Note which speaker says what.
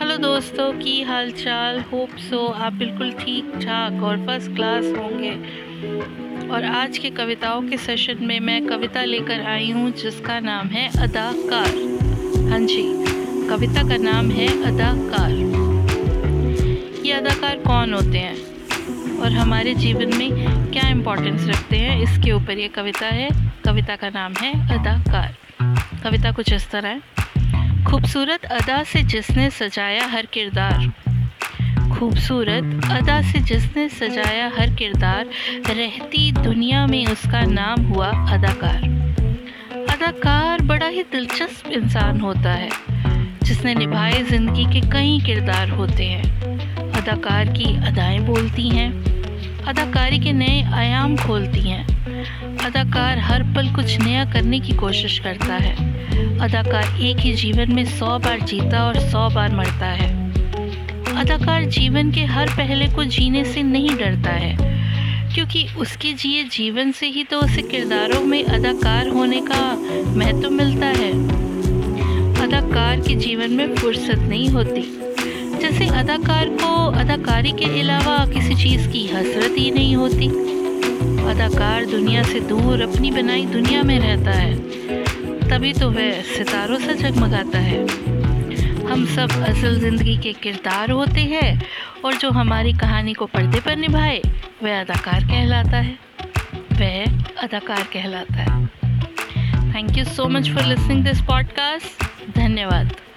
Speaker 1: Hello दोस्तों, की हाल चाल होप सो आप बिल्कुल ठीक ठाक और फ़र्स्ट क्लास होंगे। और आज के कविताओं के सेशन में मैं कविता लेकर आई हूँ, जिसका नाम है अदाकार। हाँ जी, कविता का नाम है अदाकार। ये अदाकार कौन होते हैं? और हमारे जीवन में क्या इम्पोर्टेंस रखते हैं? इसके ऊपर ये कविता है। कविता का नाम है अदाकार। कविता कुछ इस तरह है। खूबसूरत अदा से जिसने सजाया हर किरदार। खूबसूरत अदा से जिसने सजाया हर किरदार, रहती दुनिया में उसका नाम हुआ अदाकार। अदाकार बड़ा ही दिलचस्प इंसान होता है, जिसने निभाए ज़िंदगी के कई किरदार होते हैं। अदाकार की अदाएँ बोलती हैं, अदाकारी के नए आयाम खोलती हैं। अदाकार कुछ नया करने की कोशिश करता है। अदाकार एक ही जीवन में सौ बार जीता और सौ बार मरता है। अदाकार जीवन के हर पहले को जीने से नहीं डरता है, क्योंकि उसके जिए जीवन से ही तो उसे किरदारों में अदाकार होने का महत्व मिलता है। अदाकार के जीवन में फुर्सत नहीं होती, जैसे अदाकार को अदाकारी के अलावा किसी चीज़ की हसरत ही नहीं होती। अदाकार दुनिया से दूर अपनी बनाई दुनिया में रहता है, तभी तो वह सितारों से जगमगाता है। हम सब असल ज़िंदगी के किरदार होते हैं और जो हमारी कहानी को पर्दे पर निभाए, वह अदाकार कहलाता है। वह अदाकार कहलाता है। Thank you so much for listening this podcast धन्यवाद।